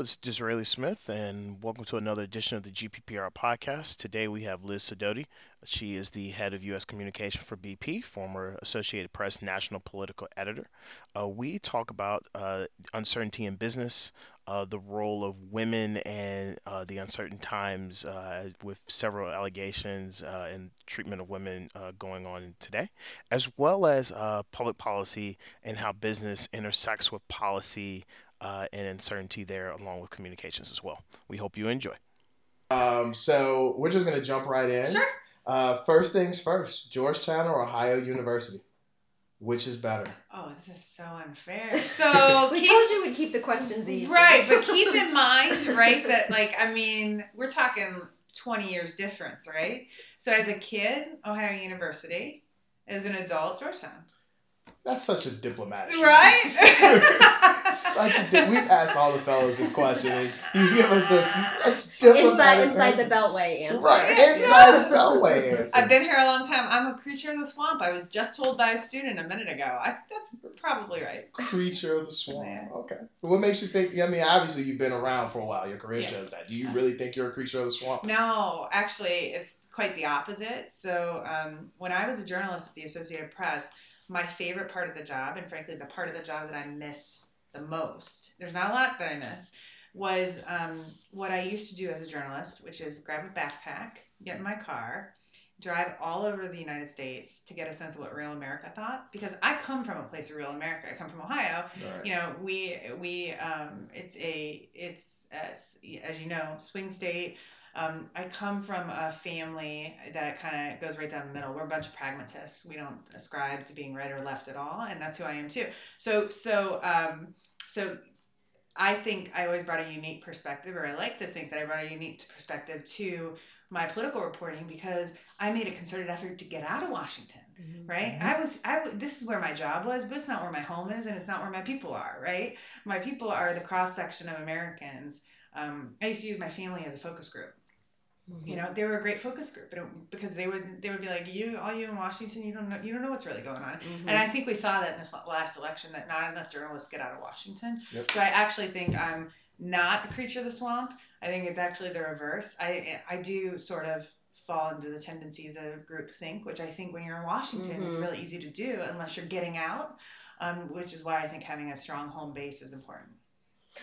it's Disraeli Smith, and welcome to another edition of the GPPR podcast. Today we have Liz Sidoti. She is the head of U.S. communication for BP, former Associated Press national political editor. Uh, we talk about uh, uncertainty in business, uh, the role of women and uh, the uncertain times uh, with several allegations uh, and treatment of women going on today, as well as public policy and how business intersects with policy uh, and uncertainty there, along with communications as well. We hope you enjoy. Um, so we're just gonna jump right in. Sure. Uh, first things first, Georgetown or Ohio University, which is better? Oh, this is so unfair. So We keep, told you we'd keep the questions easy. right, but keep in mind, right, that like I mean, we're talking 20 years difference, right? So as a kid, Ohio University. As an adult, Georgetown. That's such a diplomatic. Right? Such a di- We've asked all the fellows this question, and you give us this such inside diplomatic inside the answer. Beltway answer. Right, Yeah. inside the Beltway answer. I've been here a long time. I'm a creature of the swamp. I was just told by a student a minute ago. I that's probably right. creature of the swamp. Yeah. Okay. What makes you think? I mean, obviously you've been around for a while. Your career Yeah. shows that. Do you really think you're a creature of the swamp? No, actually, it's quite the opposite. So, um, when I was a journalist at the Associated Press, my favorite part of the job, and frankly, the part of the job that I miss the most, there's not a lot that I miss, was um, what I used to do as a journalist, which is grab a backpack, get in my car, drive all over the United States to get a sense of what real America thought. Because I come from a place of real America. I come from Ohio, Right. you know we we um it's a it's as, as you know swing state um, I come from a family that kind of goes right down the middle. We're a bunch of pragmatists. We don't ascribe to being right or left at all, and that's who I am too. So, so, um, so, I think I always brought a unique perspective, or I like to think that I brought a unique perspective to my political reporting because I made a concerted effort to get out of Washington Mhm. right? Mhm. I was, I this is where my job was, but it's not where my home is, and it's not where my people are, right? My people are the cross section of Americans. Um, I used to use my family as a focus group. You know, they were a great focus group, but it, because they would, they would be like, you, all you in Washington, you don't know, you don't know what's really going on. Mhm. And I think we saw that in this last election that not enough journalists get out of Washington. Yep. So I actually think I'm not a creature of the swamp. I think it's actually the reverse. I I do sort of fall into the tendencies of group think, which I think when you're in Washington, it's Mhm. really easy to do unless you're getting out. Um, which is why I think having a strong home base is important.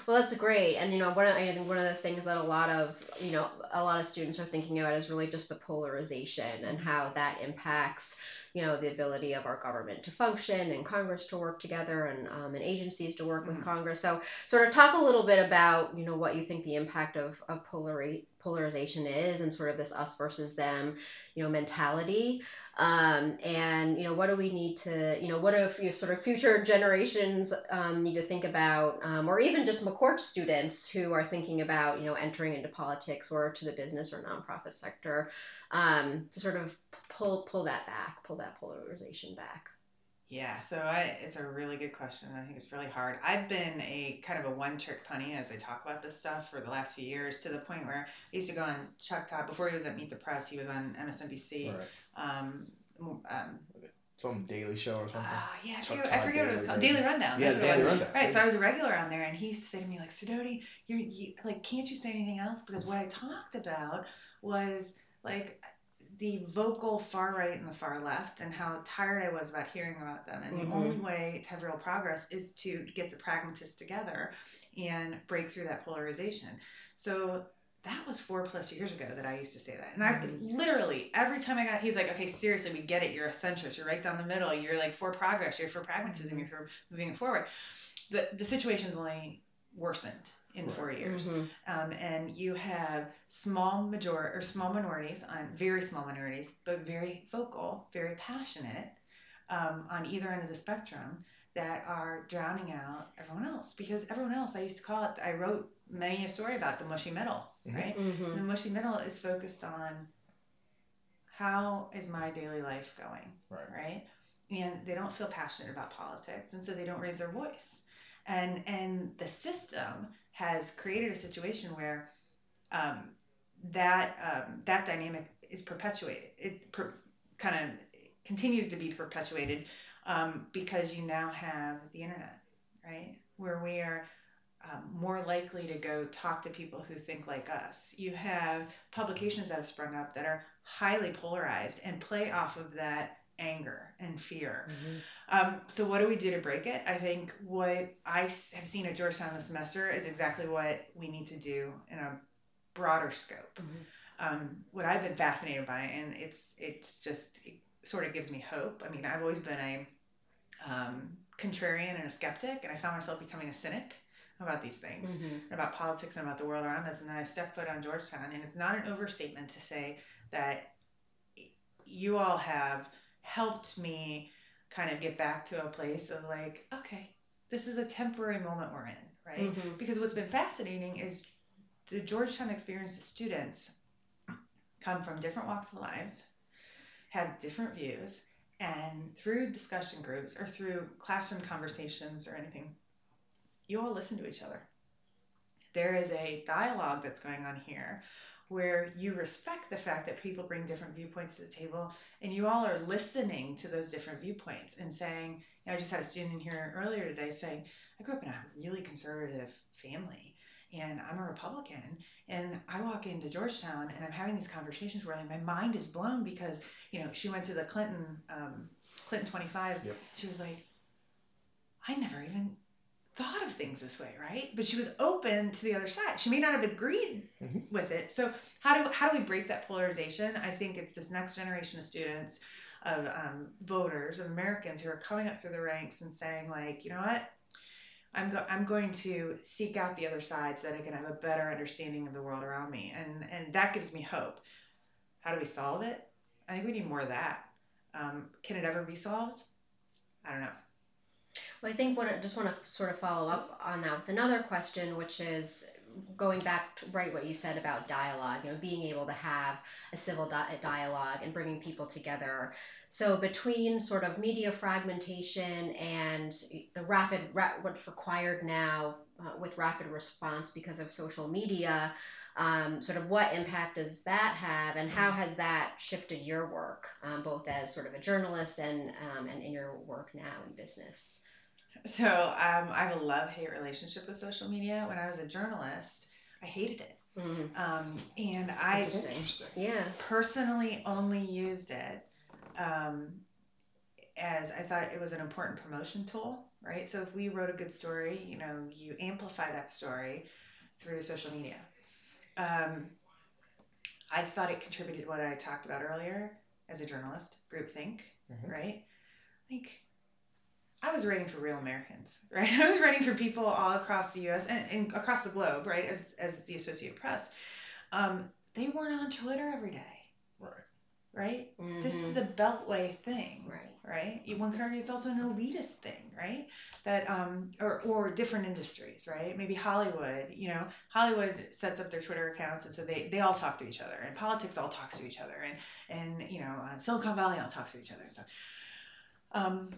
Well, that's great, and you know, one of, I think one of the things that a lot of you know a lot of students are thinking about is really just the polarization and how that impacts you know the ability of our government to function and Congress to work together and um, and agencies to work with Mhm. Congress. So, sort of talk a little bit about you know what you think the impact of of polari- polarization is and sort of this us versus them you know mentality. Um, and you know what do we need to you know what do you sort of future generations um, need to think about um, or even just McCourt students who are thinking about you know entering into politics or to the business or nonprofit sector um, to sort of pull pull that back pull that polarization back Yeah, so I, it's a really good question. I think it's really hard. I've been a kind of a one-trick pony as I talk about this stuff for the last few years, to the point where I used to go on Chuck Todd before he was at Meet the Press. He was on MSNBC. Right. Um, um, Some Daily Show or something. ah, yeah, I forget, I forget what it was called. Daily Rundown. yeah, Daily. Rundown. Right, so I was a regular on there, and he used to say to me like, "Sidoti, you're you, like, can't you say anything else?" Because what I talked about was like the vocal far right and the far left, and how tired I was about hearing about them. And Mhm. the only way to have real progress is to get the pragmatists together and break through that polarization. So that was four plus years ago that I used to say that. And I Mhm. literally every time I got he's like, okay, seriously, we get it. You're a centrist. You're right down the middle. You're like for progress. You're for pragmatism. You're for moving forward. The the situation's only worsened in four years. Mhm. Um, and you have small major or small minorities on very small minorities, but very vocal, very passionate um, on either end of the spectrum that are drowning out everyone else because everyone else I used to call it I wrote many a story about the mushy middle, Mhm. right? Mhm. The mushy middle is focused on how is my daily life going, Right. right? And they don't feel passionate about politics, and so they don't raise their voice. And and the system has created a situation where um, that um, that dynamic is perpetuated. It per, kind of continues to be perpetuated um, because you now have the internet, right? Where we are um, more likely to go talk to people who think like us. You have publications that have sprung up that are highly polarized and play off of that anger and fear. Mm-hmm. Um, so, what do we do to break it? I think what I have seen at Georgetown this semester is exactly what we need to do in a broader scope. Mm-hmm. Um, what I've been fascinated by, and it's it's just it sort of gives me hope. I mean, I've always been a um, contrarian and a skeptic, and I found myself becoming a cynic about these things, mm-hmm. about politics and about the world around us. And then I stepped foot on Georgetown, and it's not an overstatement to say that you all have helped me kind of get back to a place of like, okay, this is a temporary moment we're in, right? Mm-hmm. Because what's been fascinating is the Georgetown experience the students come from different walks of lives, have different views, and through discussion groups or through classroom conversations or anything, you all listen to each other. There is a dialogue that's going on here where you respect the fact that people bring different viewpoints to the table and you all are listening to those different viewpoints and saying, you know, I just had a student in here earlier today saying, I grew up in a really conservative family and I'm a Republican and I walk into Georgetown and I'm having these conversations where like my mind is blown because, you know, she went to the Clinton, um, Clinton 25. Yep. She was like, I never even thought of things this way, right? But she was open to the other side. She may not have agreed mm-hmm. with it. So how do how do we break that polarization? I think it's this next generation of students, of um, voters, of Americans who are coming up through the ranks and saying like, you know what, I'm go- I'm going to seek out the other side so that I can have a better understanding of the world around me, and and that gives me hope. How do we solve it? I think we need more of that. Um, can it ever be solved? I don't know. Well, I think what I just want to sort of follow up on that with another question, which is going back to right what you said about dialogue, you know, being able to have a civil di- dialogue and bringing people together. So between sort of media fragmentation and the rapid ra- what's required now uh, with rapid response because of social media, um, sort of what impact does that have, and how has that shifted your work, um, both as sort of a journalist and um, and in your work now in business? So um, I have a love hate relationship with social media. When I was a journalist, I hated it. Mm-hmm. Um, and I yeah personally only used it um, as I thought it was an important promotion tool, right? So if we wrote a good story, you know, you amplify that story through social media. Um, I thought it contributed to what I talked about earlier as a journalist, groupthink, mm-hmm. right? Like I was writing for real Americans, right? I was writing for people all across the U.S. and, and across the globe, right? As as the Associated Press, um, they weren't on Twitter every day, right? Right. Mm-hmm. This is a beltway thing, right? Right. One could argue it's also an elitist thing, right? That um, or or different industries, right? Maybe Hollywood. You know, Hollywood sets up their Twitter accounts, and so they they all talk to each other, and politics all talks to each other, and and you know, uh, Silicon Valley all talks to each other. So, um,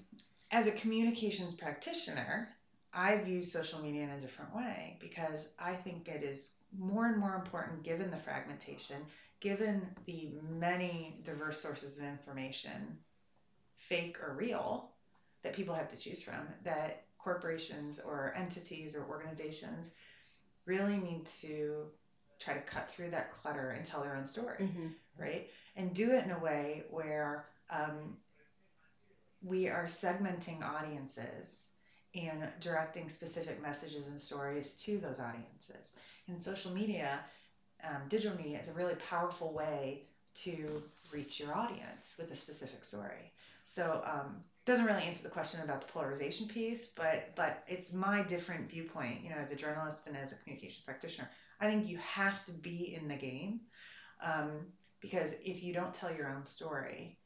as a communications practitioner, I view social media in a different way because I think it is more and more important given the fragmentation, given the many diverse sources of information, fake or real, that people have to choose from, that corporations or entities or organizations really need to try to cut through that clutter and tell their own story, mm-hmm. right? And do it in a way where um, we are segmenting audiences and directing specific messages and stories to those audiences. And social media, um, digital media, is a really powerful way to reach your audience with a specific story. So um, doesn't really answer the question about the polarization piece, but but it's my different viewpoint. You know, as a journalist and as a communication practitioner, I think you have to be in the game um, because if you don't tell your own story,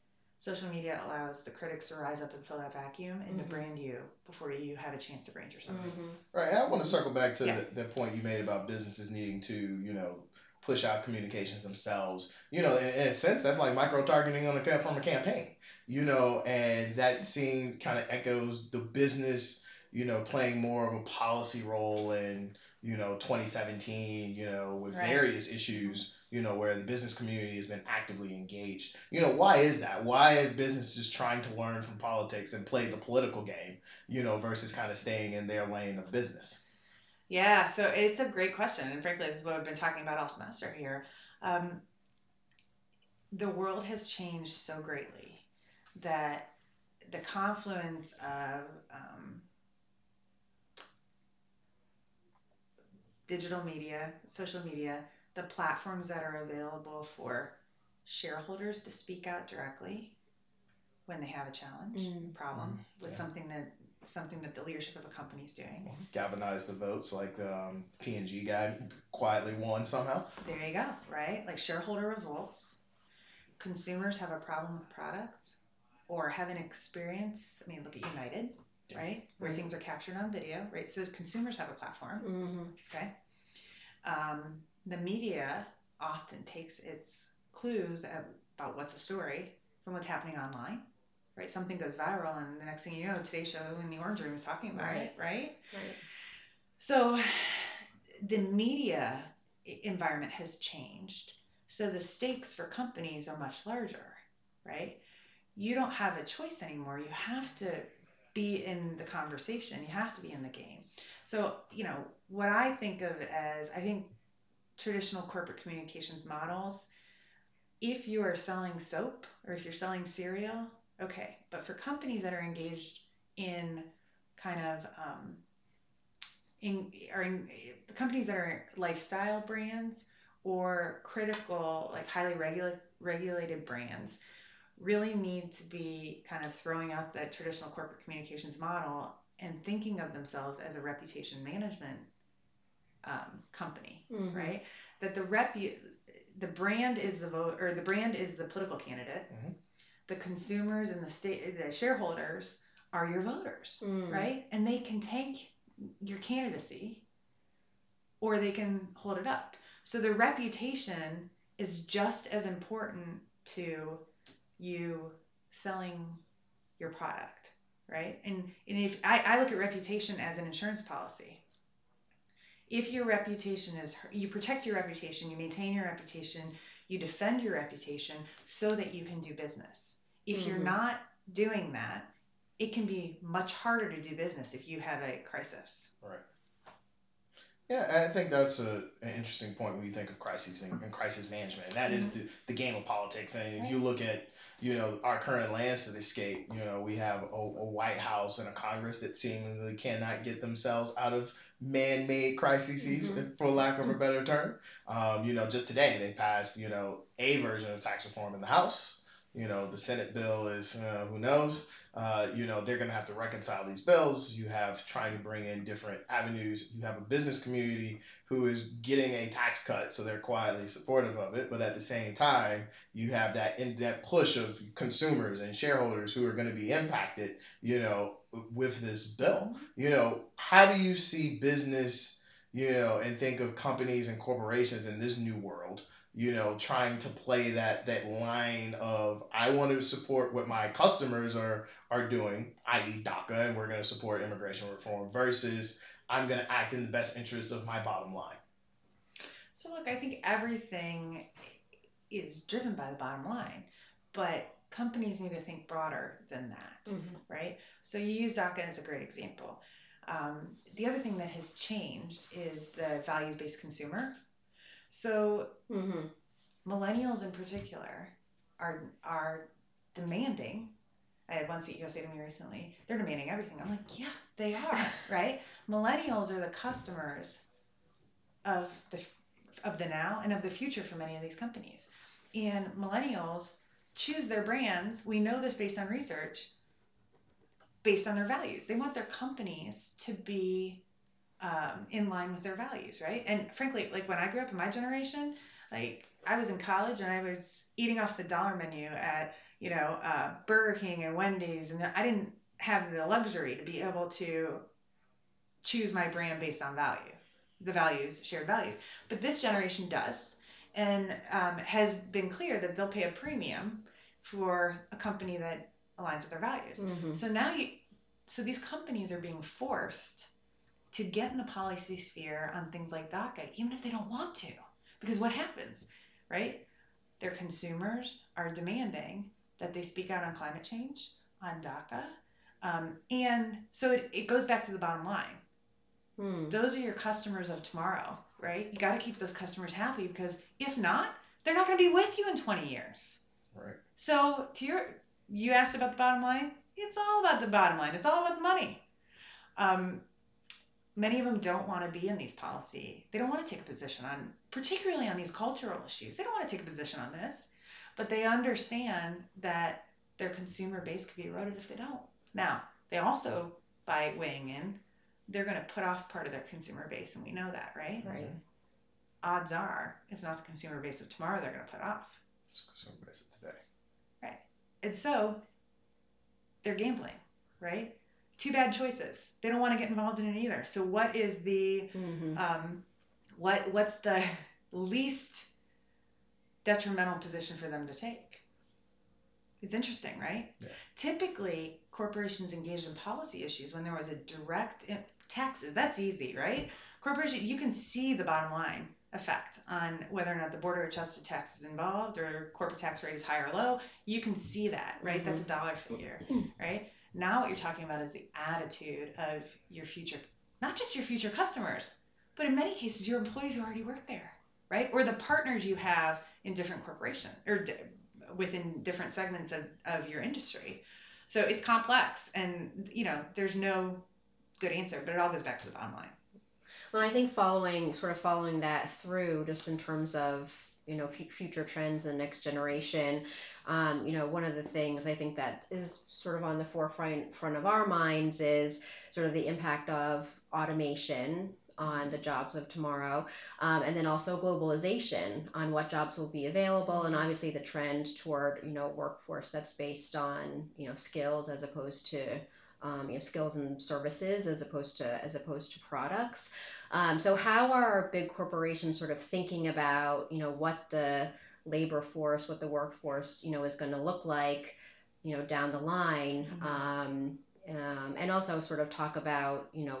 social media allows the critics to rise up and fill that vacuum and mm-hmm. to brand you before you have a chance to brand yourself. Mm-hmm. Right. I want to circle back to yeah. the, the, point you made about businesses needing to, you know, push out communications themselves. You know, in, in a sense, that's like micro targeting on a from a campaign. You know, and that scene kind of echoes the business. You know, playing more of a policy role in you know 2017. You know, with right. various issues you know, where the business community has been actively engaged. You know, why is that? Why is business just trying to learn from politics and play the political game, you know, versus kind of staying in their lane of business? Yeah, so it's a great question, and frankly, this is what we've been talking about all semester here. Um, the world has changed so greatly that the confluence of um, digital media, social media, the platforms that are available for shareholders to speak out directly when they have a challenge, mm. problem mm. with yeah. something that something that the leadership of a company is doing. Galvanize the votes, like the um, P&G guy quietly won somehow. There you go, right? Like shareholder revolts. Consumers have a problem with products or have an experience. I mean, look at United, yeah. right? Where right. things are captured on video, right? So consumers have a platform. Mm-hmm. Okay. Um, the media often takes its clues about what's a story from what's happening online, right? Something goes viral, and the next thing you know, Today Show in the Orange Room is talking about right. it, right? Right. So the media environment has changed. So the stakes for companies are much larger, right? You don't have a choice anymore. You have to be in the conversation. You have to be in the game. So, you know, what I think of as I think traditional corporate communications models, if you are selling soap or if you're selling cereal, okay. But for companies that are engaged in kind of um, in, are in the companies that are lifestyle brands or critical, like highly regula- regulated brands, really need to be kind of throwing out that traditional corporate communications model and thinking of themselves as a reputation management um, company, mm-hmm. right? That the rep, the brand is the vote, or the brand is the political candidate. Mm-hmm. The consumers and the state, the shareholders are your voters, mm. right? And they can take your candidacy, or they can hold it up. So the reputation is just as important to you selling your product, right? And, and if I, I look at reputation as an insurance policy, if your reputation is, you protect your reputation, you maintain your reputation, you defend your reputation so that you can do business. If mm-hmm. you're not doing that, it can be much harder to do business if you have a crisis. Right. Yeah, I think that's a, an interesting point when you think of crises and, and crisis management. And that mm-hmm. is the, the game of politics. And if you look at you know, our current landscape, you know, we have a, a, White House and a Congress that seemingly cannot get themselves out of man-made crises, mm-hmm. for lack of a better term. Um, you know, just today they passed, you know, a version of tax reform in the House. You know, the Senate bill is, uh, who knows? Uh, you know, they're going to have to reconcile these bills. You have trying to bring in different avenues. You have a business community who is getting a tax cut, so they're quietly supportive of it. But at the same time, you have that in that push of consumers and shareholders who are going to be impacted, you know, with this bill. You know, how do you see business, you know, and think of companies and corporations in this new world? You know, trying to play that that line of I want to support what my customers are are doing, i.e. DACA, and we're going to support immigration reform, versus I'm going to act in the best interest of my bottom line. So look, I think everything is driven by the bottom line, but companies need to think broader than that, mm-hmm. right? So you use DACA as a great example. Um, the other thing that has changed is the values-based consumer so mm-hmm. millennials in particular are are demanding. I had one CEO say to me recently, they're demanding everything. I'm like, yeah, they are, right? Millennials are the customers of the of the now and of the future for many of these companies. And millennials choose their brands. We know this based on research, based on their values. They want their companies to be um, in line with their values, right? And frankly, like when I grew up in my generation, like I was in college and I was eating off the dollar menu at you know uh, Burger King and Wendy's, and I didn't have the luxury to be able to choose my brand based on value, the values, shared values. But this generation does, and um, has been clear that they'll pay a premium for a company that aligns with their values. Mm-hmm. So now you, so these companies are being forced to get in the policy sphere on things like DACA, even if they don't want to. Because what happens, right? Their consumers are demanding that they speak out on climate change, on DACA. Um, and so it, it goes back to the bottom line. Hmm. Those are your customers of tomorrow, right? You got to keep those customers happy because if not, they're not going to be with you in 20 years. Right. So to your, you asked about the bottom line. It's all about the bottom line. It's all about the money. Um, many of them don't want to be in these policy. They don't want to take a position on, particularly on these cultural issues. They don't want to take a position on this, but they understand that their consumer base could be eroded if they don't. Now, they also, by weighing in, they're going to put off part of their consumer base, and we know that, right? Right. Odds are it's not the consumer base of tomorrow they're going to put off. It's consumer base of today. Right. And so they're gambling, right? Two bad choices. They don't want to get involved in it either. So what is the mm-hmm. um, what what's the least detrimental position for them to take? It's interesting, right? Yeah. Typically, corporations engaged in policy issues when there was a direct taxes. That's easy, right? Corporation, you can see the bottom line effect on whether or not the border adjusted tax is involved or corporate tax rate is high or low. You can see that, right? Mm-hmm. That's a dollar figure, right? Now what you're talking about is the attitude of your future, not just your future customers, but in many cases your employees who already work there, right? Or the partners you have in different corporations or d- within different segments of, of your industry. So it's complex and you know, there's no good answer, but it all goes back to the bottom line. Well, I think following sort of following that through, just in terms of you know f- future trends and next generation, um, you know, one of the things I think that is sort of on the forefront front of our minds is sort of the impact of automation on the jobs of tomorrow, um, and then also globalization on what jobs will be available, and obviously the trend toward you know workforce that's based on you know skills as opposed to um, you know skills and services as opposed to as opposed to products. Um, so how are big corporations sort of thinking about you know what the labor force, what the workforce you know is going to look like, you know down the line, mm-hmm. um, um, and also sort of talk about you know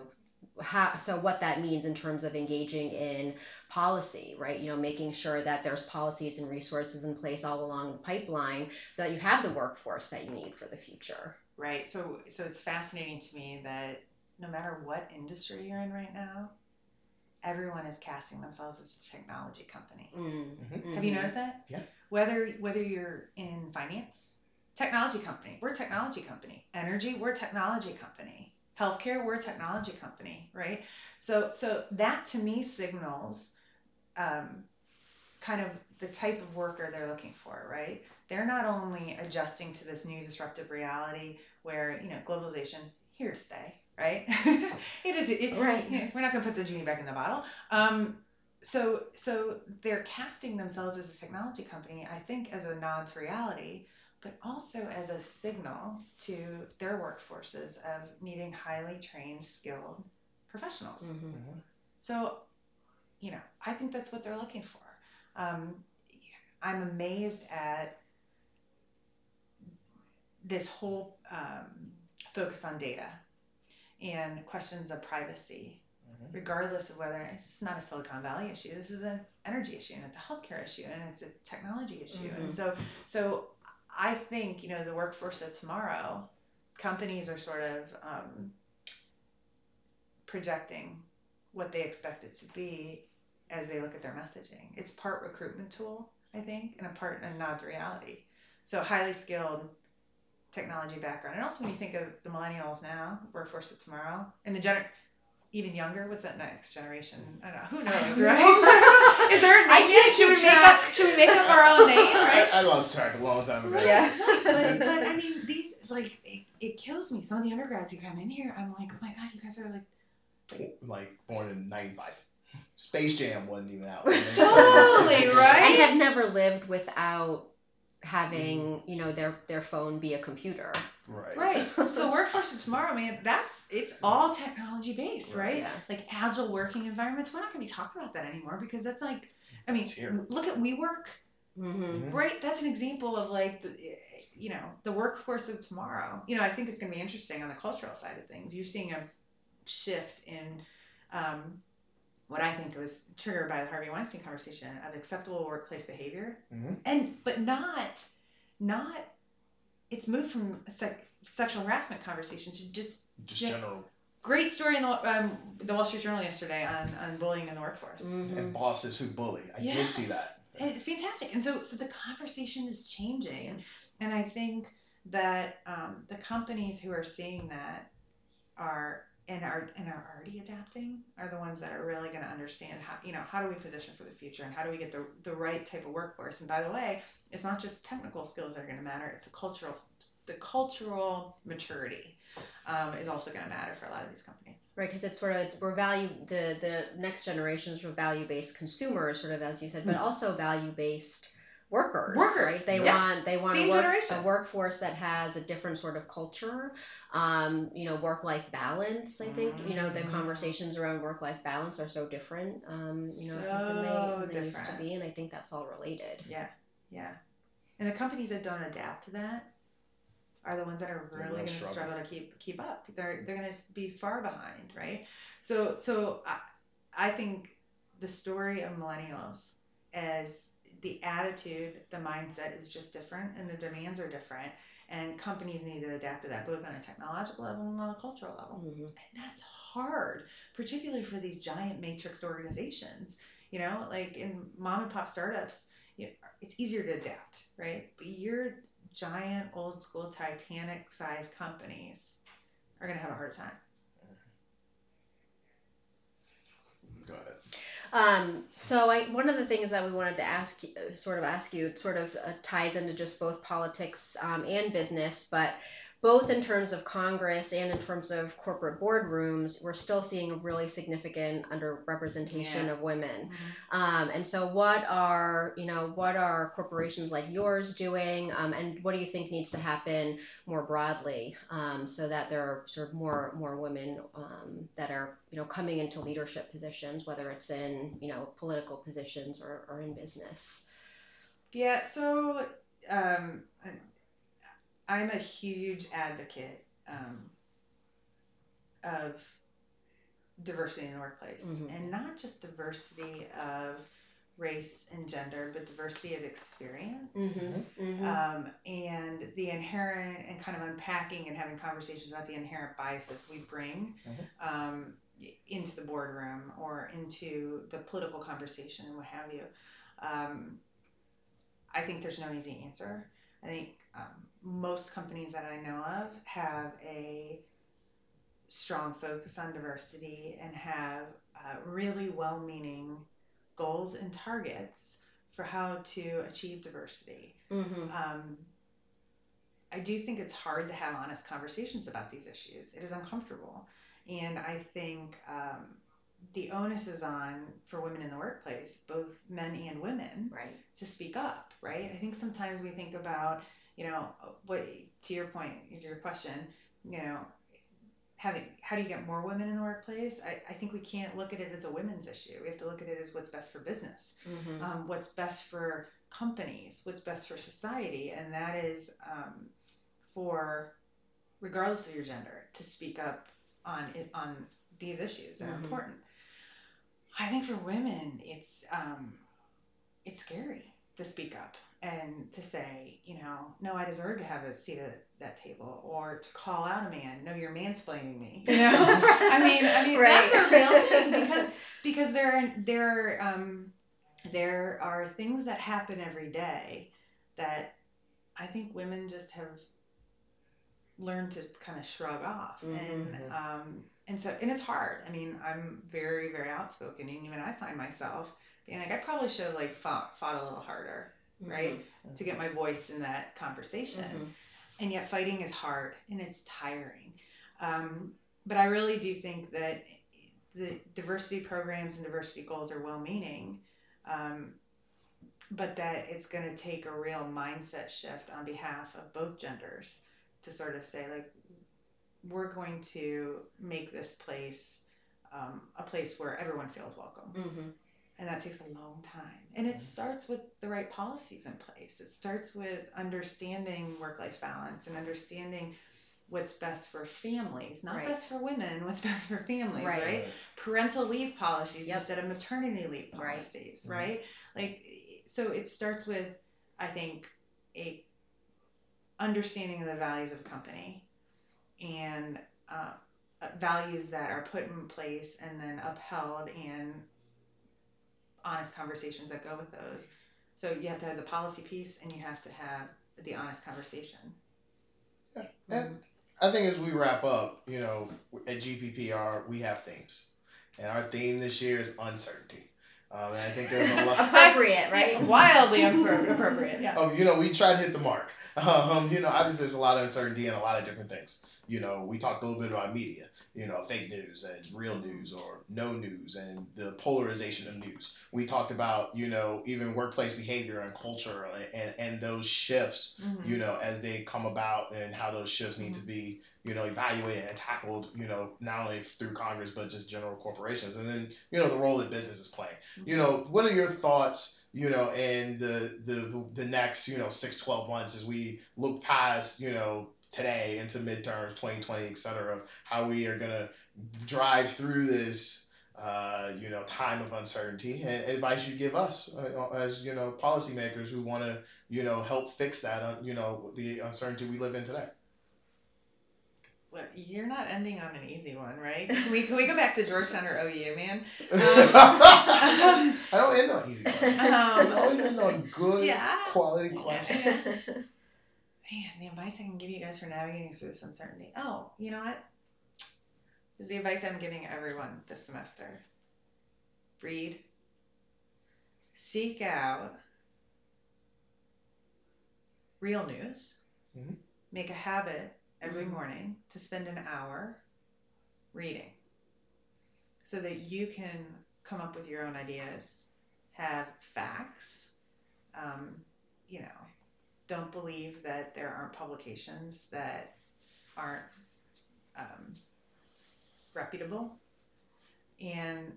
how so what that means in terms of engaging in policy right? You know making sure that there's policies and resources in place all along the pipeline so that you have the workforce that you need for the future. Right. So so it's fascinating to me that no matter what industry you're in right now everyone is casting themselves as a technology company. Mm-hmm. Have you noticed that? Yeah. Whether whether you're in finance, technology company, we're a technology company. Energy, we're a technology company. Healthcare, we're a technology company, right? So so that to me signals um, kind of the type of worker they're looking for, right? They're not only adjusting to this new disruptive reality where you know globalization here to stay, right? it is. It, right. We're not going to put the genie back in the bottle. Um, so so they're casting themselves as a technology company, I think, as a nod to reality, but also as a signal to their workforces of needing highly trained, skilled professionals. Mm-hmm. Mm-hmm. So, you know, I think that's what they're looking for. Um, I'm amazed at this whole um, focus on data and questions of privacy, mm-hmm. regardless of whether it's not a Silicon Valley issue. This is an energy issue, and it's a healthcare issue, and it's a technology issue. Mm-hmm. And so, so I think you know the workforce of tomorrow, companies are sort of um, projecting what they expect it to be as they look at their messaging. It's part recruitment tool, I think, and a part a nod to reality. So highly skilled technology background. And also when you think of the millennials now, workforce of tomorrow, and the gener even younger, what's that next generation? I don't know. Who knows, right? Is there a name yet? Should we make up should we make up our own name? Right? I, I lost track a long time ago. Yeah. but, but I mean these like it, it kills me. Some of the undergrads who come in here, I'm like, oh my god, you guys are like like, like born in ninety five. Space Jam wasn't even out. totally, right? I have never lived without having mm-hmm. you know their their phone be a computer. Right. Right. So workforce of tomorrow man. That's it's all technology based right, right? Yeah. like agile working environments. We're not going to be talking about that anymore because that's like i mean look at WeWork. Mm-hmm. mm-hmm. right? That's an example of like the, you know the workforce of tomorrow. You know i think it's going to be interesting on the cultural side of things. You're seeing a shift in um, what I think was triggered by the Harvey Weinstein conversation of acceptable workplace behavior, mm-hmm. and but not not it's moved from a sexual harassment conversation to just just gen- general great story in the, um, the Wall Street Journal yesterday on, on bullying in the workforce. Mhm. And bosses who bully. I did see that. And it's fantastic. And so, so the conversation is changing. And I think that um, the companies who are seeing that are and are and are already adapting are the ones that are really going to understand how you know how do we position for the future and how do we get the the right type of workforce. And by the way, it's not just technical skills that are going to matter; it's the cultural the cultural maturity um, is also going to matter for a lot of these companies. Right, because it's sort of we're value the the next generations were value based consumers, sort of as you said, but also value based workers. Workers, right? They yeah. want they want Same a, work, generation. a workforce that has a different sort of culture. Um, you know, work life balance. I think you know the Mhm. conversations around work life balance are so different. Um, you know, than they, than they used to be, and I think that's all related. Yeah, yeah. And the companies that don't adapt to that are the ones that are really going to struggle. struggle to keep keep up. They're they're going to be far behind, right? So so I, I think the story of millennials as the attitude, the mindset is just different, and the demands are different, and companies need to adapt to that both on a technological level and on a cultural level. Mhm. And that's hard, particularly for these giant matrix organizations. You know, like in mom and pop startups, you it's easier to adapt, right? But your giant old school Titanic sized companies are going to have a hard time. Go ahead. Um, so I, one of the things that we wanted to ask, sort of ask you, sort of uh, ties into just both politics um, and business, but both in terms of Congress and in terms of corporate boardrooms, we're still seeing a really significant underrepresentation Yeah. of women. Um, and so, what are you know what are corporations like yours doing, um, and what do you think needs to happen more broadly um, so that there are sort of more more women um, that are you know coming into leadership positions, whether it's in you know political positions or, or in business. Yeah, so um, I'm a huge advocate um, of diversity in the workplace, Mhm. and not just diversity of race and gender, but diversity of experience. Mm-hmm. Um, and the inherent and kind of unpacking and having conversations about the inherent biases we bring Mhm. um, into the boardroom or into the political conversation and what have you. Um, I think there's no easy answer. I think um, most companies that I know of have a strong focus on diversity and have uh, really well meaning goals and targets for how to achieve diversity. Mm-hmm. Um, I do think it's hard to have honest conversations about these issues. It is uncomfortable. And I think um, the onus is on for women in the workplace, both men and women, Right. to speak up, right? I think sometimes we think about, you know, what to your point, your question, you know, having how do you get more women in the workplace? I, I think we can't look at it as a women's issue. We have to look at it as what's best for business, Mm-hmm. um, what's best for companies, what's best for society, and that is um, for regardless of your gender to speak up on it on these issues that are Mhm. important. I think for women, it's um, it's scary to speak up and to say, you know, no, I deserve to have a seat at that table, or to call out a man, no, you're mansplaining me. You know, I mean, I mean, Right. that's a real thing because because there are there um there are things that happen every day that I think women just have learned to kind of shrug off and Mhm. um and so and it's hard i mean i'm very very outspoken and even i find myself being like i probably should have like fought, fought a little harder right? To get my voice in that conversation. Mhm. and yet fighting is hard and it's tiring. Um, but i really do think that the diversity programs and diversity goals are well meaning um, but that it's going to take a real mindset shift on behalf of both genders to sort of say like we're going to make this place um, a place where everyone feels welcome. Mhm. And that takes a long time and it starts with the right policies in place it starts with understanding work-life balance and understanding what's best for families not Right. best for women what's best for families Right. right, parental leave policies Yep. instead of maternity leave Right. policies Mhm. right like so it starts with i think a understanding of the values of company and uh, values that are put in place and then upheld and honest conversations that go with those. So you have to have the policy piece and you have to have the honest conversation. Yeah. And I think as we wrap up, you know, at GPPR, we have themes. And our theme this year is uncertainty. Um, and I think there's a lot appropriate, right? Wildly appropriate, yeah. Um, you know, we tried to hit the mark. Um, you know, obviously there's a lot of uncertainty and a lot of different things. You know, we talked a little bit about media. You know, fake news and real news or no news and the polarization of news. We talked about you know even workplace behavior and culture and and those shifts. Mm-hmm. You know, as they come about and how those shifts need mm-hmm. to be you know, evaluated and tackled, you know, not only through Congress but just general corporations, and then you know the role that business is playing. Mm-hmm. You know, what are your thoughts? You know, in the, the the next you know six, 12 months as we look past you know today into midterms, 2020, et cetera, of how we are gonna drive through this. Uh, you know, time of uncertainty, and advice you give us uh, as you know policymakers who want to you know help fix that, uh, you know, the uncertainty we live in today you're not ending on an easy one, right? Can we can we go back to Georgetown or OU, man? Um, I don't end on easy ones. Um, I always end on good yeah. quality questions. Man, the advice I can give you guys for navigating through this uncertainty. Oh, you know what? Is the advice I'm giving everyone this semester. Read. Seek out real news. Mm-hmm. Make a habit every mm-hmm. morning to spend an hour reading so that you can come up with your own ideas, have facts. Um, you know, don't believe that there aren't publications that aren't um, reputable, and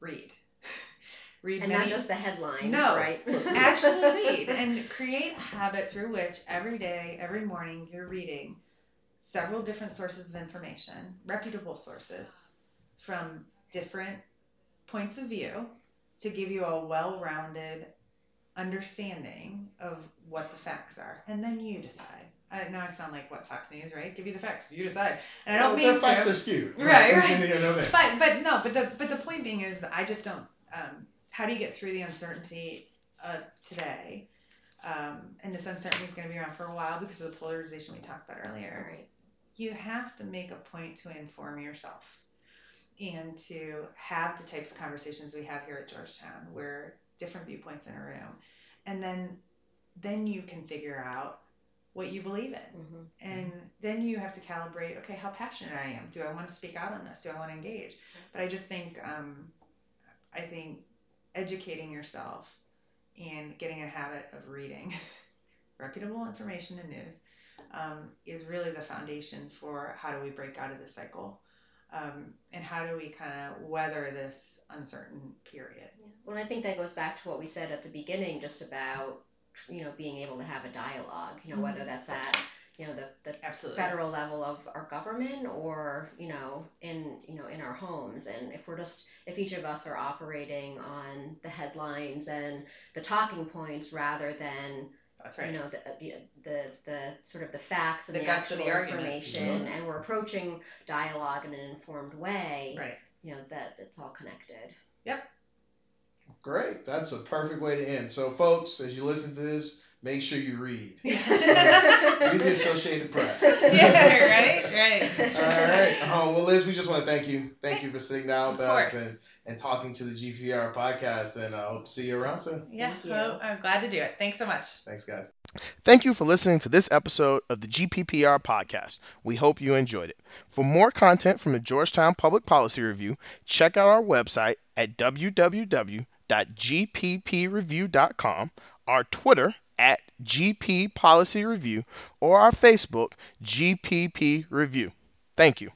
read. read and many, not just the headlines, no, right? actually read and create a habit through which every day, every morning, you're reading several different sources of information, reputable sources from different points of view to give you a well rounded understanding of what the facts are. And then you decide. I, now I sound like what Fox News, right? Give you the facts, you decide. And I don't well, mean the facts are skewed. Right, right. right. But but no, but the but the point being is I just don't. Um, how do you get through the uncertainty of today? Um, and this uncertainty is going to be around for a while because of the polarization we talked about earlier. Right you have to make a point to inform yourself and to have the types of conversations we have here at Georgetown where different viewpoints in a room. And then then you can figure out what you believe in. Mm-hmm. and then you have to calibrate okay how passionate i am. Do i want to speak out on this? Do i want to engage but i just think um, i think educating yourself and getting a habit of reading reputable information and news um, is really the foundation for how do we break out of the cycle um, and how do we kind of weather this uncertain period. Yeah. Well, I think that goes back to what we said at the beginning, just about you know being able to have a dialogue. You know, mm-hmm. whether that's at you know the, the Absolutely. federal level of our government or you know in you know in our homes and if we're just if each of us are operating on the headlines and the talking points rather than that's right. You know, the, the, the, sort of the facts and the, the actual the information, mm-hmm. and we're approaching dialogue in an informed way. Right. You know, that it's all connected. Yep. Great. That's a perfect way to end. So, folks, as you listen to this, make sure you read. read the Associated Press. yeah, right, right. All right. Um, well, Liz, we just want to thank you. Thank you for sitting down with us and and talking to the GPR podcast. And I hope to see you around soon. Yeah, oh, I'm glad to do it. Thanks so much. Thanks, guys. Thank you for listening to this episode of the GPPR podcast. We hope you enjoyed it. For more content from the Georgetown Public Policy Review, check out our website at www.gppreview.com, our Twitter at GP Policy Review, or our Facebook, GPP Review. Thank you.